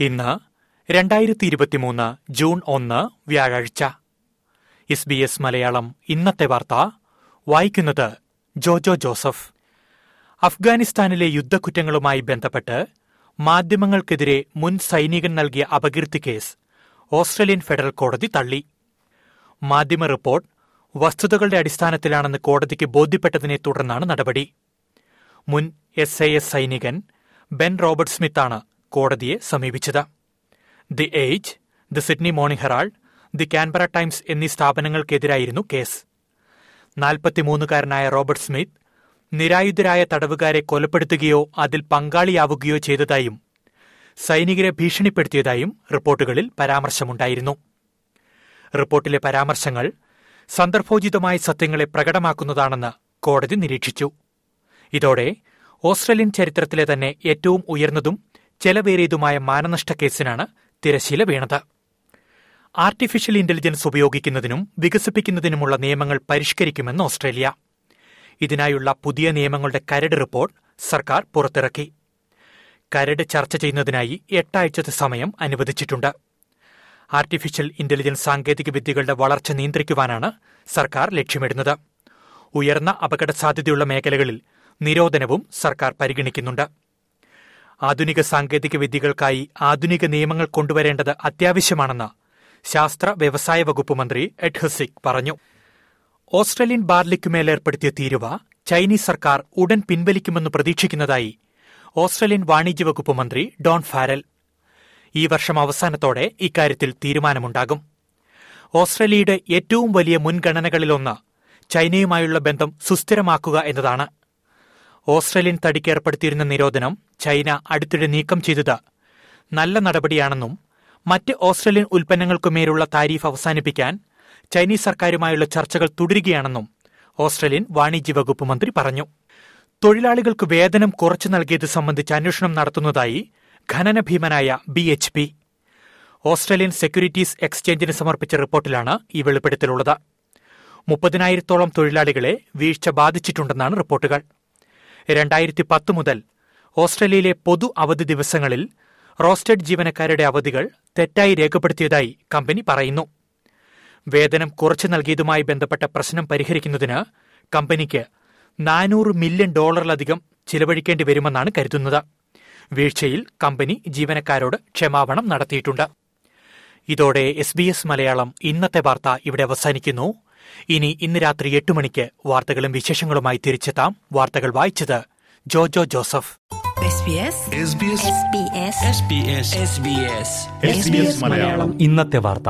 ഇന്ന് രണ്ടായിരത്തി ഇരുപത്തിമൂന്ന് ജൂൺ ഒന്ന് വ്യാഴാഴ്ച. എസ് ബി എസ് മലയാളം ഇന്നത്തെ വാർത്ത. വായിക്കുന്നത് ജോജോ ജോസഫ്. അഫ്ഗാനിസ്ഥാനിലെ യുദ്ധക്കുറ്റങ്ങളുമായി ബന്ധപ്പെട്ട് മാധ്യമങ്ങൾക്കെതിരെ മുൻ സൈനികൻ നൽകിയ അപകീർത്തി കേസ് ഓസ്ട്രേലിയൻ ഫെഡറൽ കോടതി തള്ളി. മാധ്യമ റിപ്പോർട്ട് വസ്തുതകളുടെ അടിസ്ഥാനത്തിലാണെന്ന് കോടതിക്ക് ബോധ്യപ്പെട്ടതിനെ തുടർന്നാണ് നടപടി. മുൻ എസ് ഐ എസ് സൈനികൻ ബെൻ റോബർട്ട് സ്മിത്താണ് കോടതിയെ സമീപിച്ചത്. The Age the Sydney Morning Herald the Canberra Times എന്നീ സ്ഥാപനങ്ങൾക്കെതിരായിരുന്നു കേസ്. നാൽപ്പത്തിമൂന്നുകാരനായ റോബർട്ട് സ്മിത്ത് നിരായുധരായ തടവുകാരെ കൊലപ്പെടുത്തുകയോ അതിൽ പങ്കാളിയാവുകയോ ചെയ്തതായും സൈനികരെ ഭീഷണിപ്പെടുത്തിയതായും റിപ്പോർട്ടുകളിൽ പരാമർശമുണ്ടായിരുന്നു. റിപ്പോർട്ടിലെ പരാമർശങ്ങൾ സന്ദർഭോചിതമായ സത്യങ്ങളെ പ്രകടമാക്കുന്നതാണെന്ന് കോടതി നിരീക്ഷിച്ചു. ഇതോടെ ഓസ്ട്രേലിയൻ ചരിത്രത്തിലെ തന്നെ ഏറ്റവും ഉയർന്നതും ചെലവേറിയതുമായ മാനനഷ്ട കേസിനാണ് തിരശീല വീണത്. ആർട്ടിഫിഷ്യൽ ഇന്റലിജൻസ് ഉപയോഗിക്കുന്നതിനും വികസിപ്പിക്കുന്നതിനുമുള്ള നിയമങ്ങൾ പരിഷ്കരിക്കുമെന്ന് ഓസ്ട്രേലിയ. ഇതിനായുള്ള പുതിയ നിയമങ്ങളുടെ കരട് റിപ്പോർട്ട് സർക്കാർ പുറത്തിറക്കി. കരട് ചർച്ച ചെയ്യുന്നതിനായി എട്ടാഴ്ചത്തെ സമയം അനുവദിച്ചിട്ടുണ്ട്. ആർട്ടിഫിഷ്യൽ ഇന്റലിജൻസ് സാങ്കേതിക വിദ്യകളുടെ വളർച്ച നിയന്ത്രിക്കുവാനാണ് സർക്കാർ ലക്ഷ്യമിടുന്നത്. ഉയർന്ന അപകട സാധ്യതയുള്ള മേഖലകളിൽ നിരോധനവും സർക്കാർ പരിഗണിക്കുന്നുണ്ട്. ആധുനിക സാങ്കേതിക വിദ്യകൾക്കായി ആധുനിക നിയമങ്ങൾ കൊണ്ടുവരേണ്ടത് അത്യാവശ്യമാണെന്ന് ശാസ്ത്ര വ്യവസായ വകുപ്പ് മന്ത്രി എഡ് ഹസിക് പറഞ്ഞു. ഓസ്ട്രേലിയൻ ബാർലിക്കുമേൽ ഏർപ്പെടുത്തിയ തീരുവ ചൈനീസ് സർക്കാർ ഉടൻ പിൻവലിക്കുമെന്ന് പ്രതീക്ഷിക്കുന്നതായി ഓസ്ട്രേലിയൻ വാണിജ്യ വകുപ്പ് മന്ത്രി ഡോൺ ഫാരൽ. ഈ വർഷം അവസാനത്തോടെ ഇക്കാര്യത്തിൽ തീരുമാനമുണ്ടാകും. ഓസ്ട്രേലിയയുടെ ഏറ്റവും വലിയ മുൻഗണനകളിലൊന്ന് ചൈനയുമായുള്ള ബന്ധം സുസ്ഥിരമാക്കുക എന്നതാണ്. ഓസ്ട്രേലിയൻ തടിക്ക് ഏർപ്പെടുത്തിയിരുന്ന നിരോധനം ചൈന അടുത്തിടെ നീക്കം ചെയ്തത്. നല്ല നടപടിയാണെന്നും മറ്റ് ഓസ്ട്രേലിയൻ ഉൽപ്പന്നങ്ങൾക്കുമേലുള്ള താരീഫ് അവസാനിപ്പിക്കാൻ ചൈനീസ് സർക്കാരുമായുള്ള ചർച്ചകൾ തുടരുകയാണെന്നും ഓസ്ട്രേലിയൻ വാണിജ്യ വകുപ്പ് മന്ത്രി പറഞ്ഞു. തൊഴിലാളികൾക്ക് വേതനം കുറച്ചു നൽകിയത് സംബന്ധിച്ച് അന്വേഷണം നടത്തുന്നതായി ഖനന ഭീമനായ B H P Australian Securities എക്സ്ചേഞ്ചിന് സമർപ്പിച്ച റിപ്പോർട്ടിലാണ് ഈ വെളിപ്പെടുത്തലുള്ളത്. മുപ്പതിനായിരത്തോളം തൊഴിലാളികളെ വീഴ്ച ബാധിച്ചിട്ടുണ്ടെന്നാണ് റിപ്പോർട്ടുകൾ. രണ്ടായിരത്തി പത്ത് മുതൽ ഓസ്ട്രേലിയയിലെ പൊതു അവധി ദിവസങ്ങളിൽ റോസ്റ്റഡ് ജീവനക്കാരുടെ അവധികൾ തെറ്റായി രേഖപ്പെടുത്തിയതായി കമ്പനി പറയുന്നു. വേതനം കുറച്ചു നൽകിയതുമായി ബന്ധപ്പെട്ട പ്രശ്നം പരിഹരിക്കുന്നതിന് കമ്പനിക്ക് നാനൂറ് മില്യൺ ഡോളറിലധികം ചിലവഴിക്കേണ്ടി വരുമെന്നാണ് കരുതുന്നത്. വീഴ്ചയിൽ കമ്പനി ജീവനക്കാരോട് ക്ഷമാപണം നടത്തിയിട്ടുണ്ട്. ഇതോടെ എസ് ബി എസ് മലയാളം ഇന്നത്തെ വാർത്ത ഇവിടെ അവസാനിക്കുന്നു. ഇനി ഇന്ന് രാത്രി എട്ട് മണിക്ക് വാർത്തകളും വിശേഷങ്ങളുമായി തിരിച്ചെത്താം. വാർത്തകൾ വായിച്ചത് Jojo Joseph. SBS SBS SBS SBS SBS SBS Malayalam ഇന്നത്തെ വാർത്ത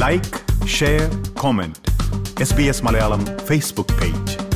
like share comment S B S. Malayalam. Facebook page